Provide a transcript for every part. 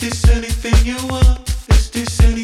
this anything you want? Is this anything?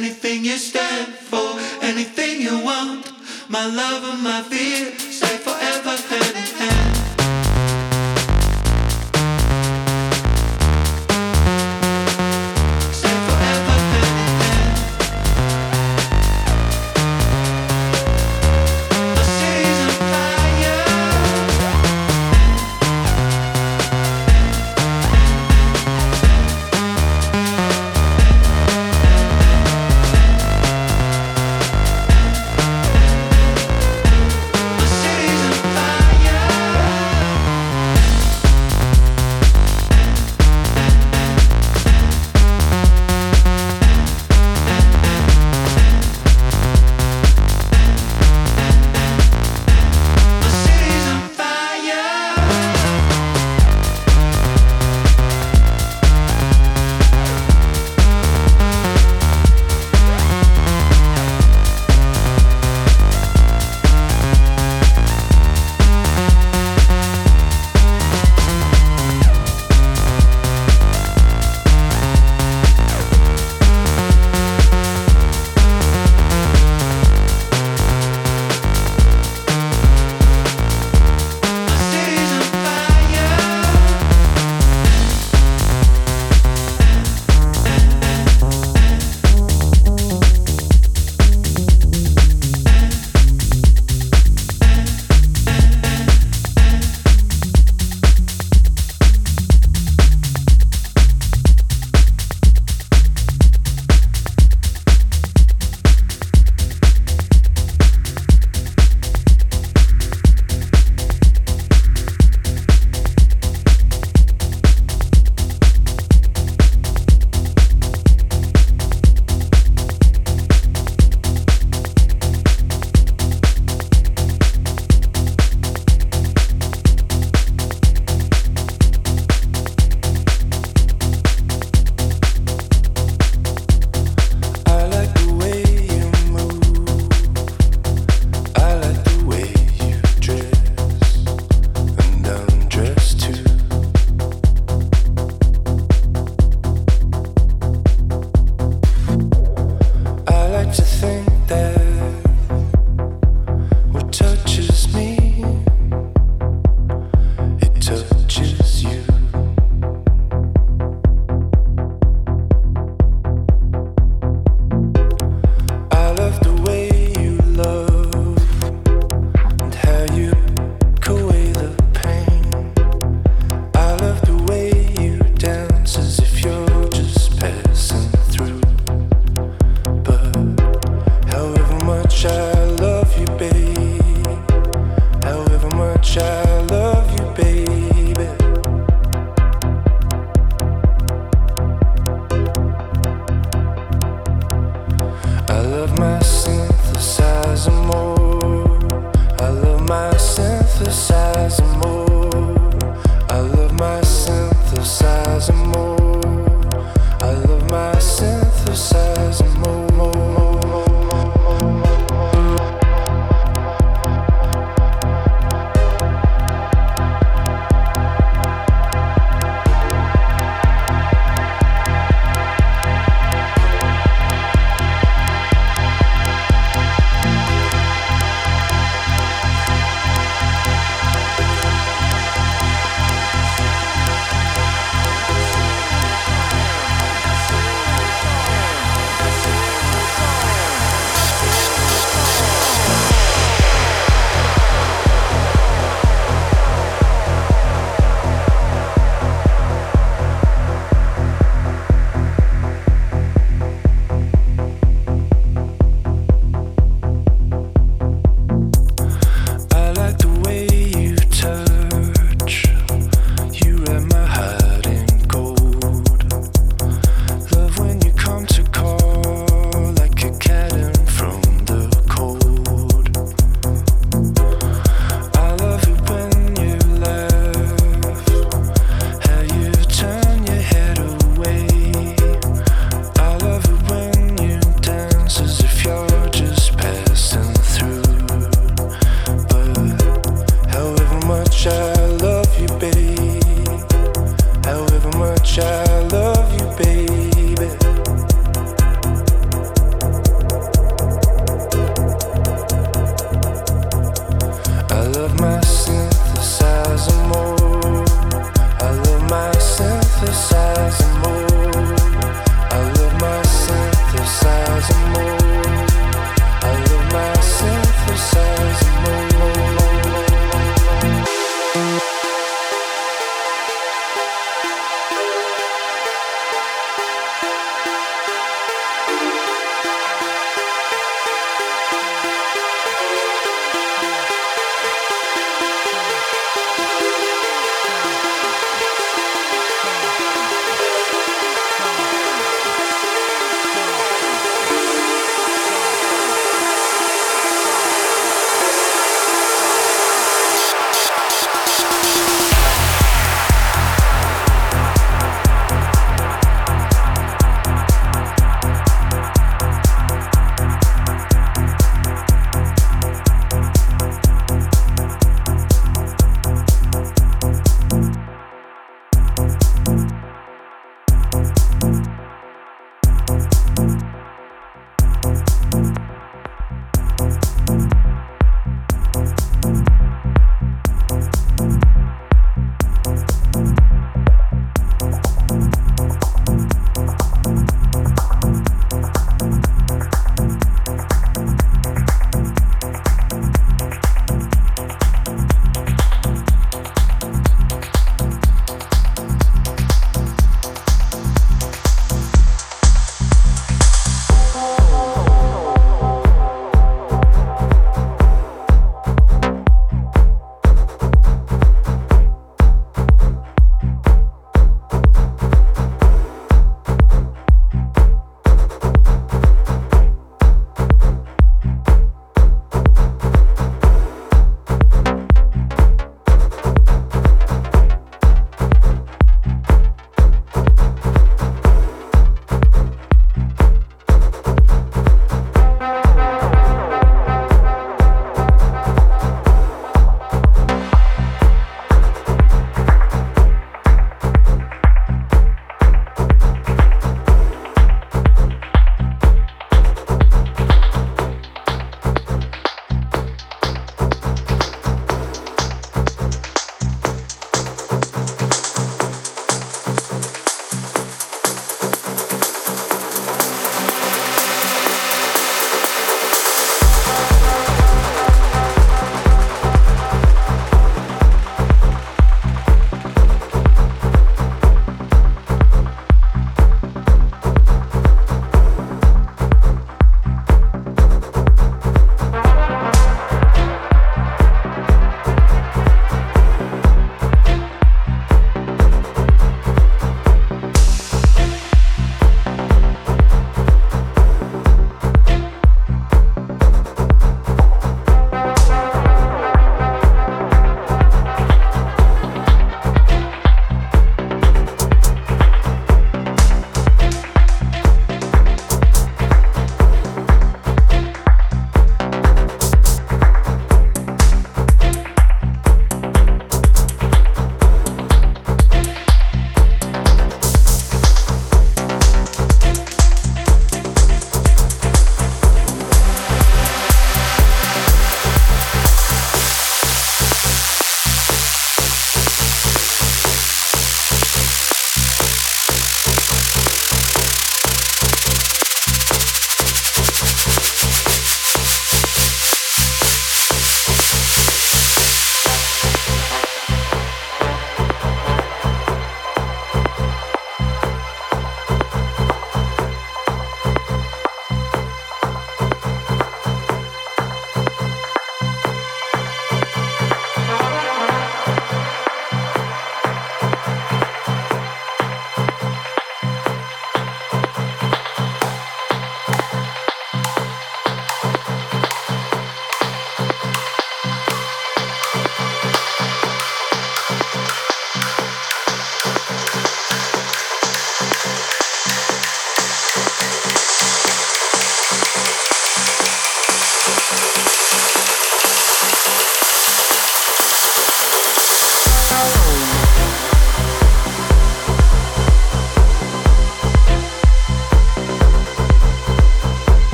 anything you stand for, anything you want. My love and my fear stay forever hand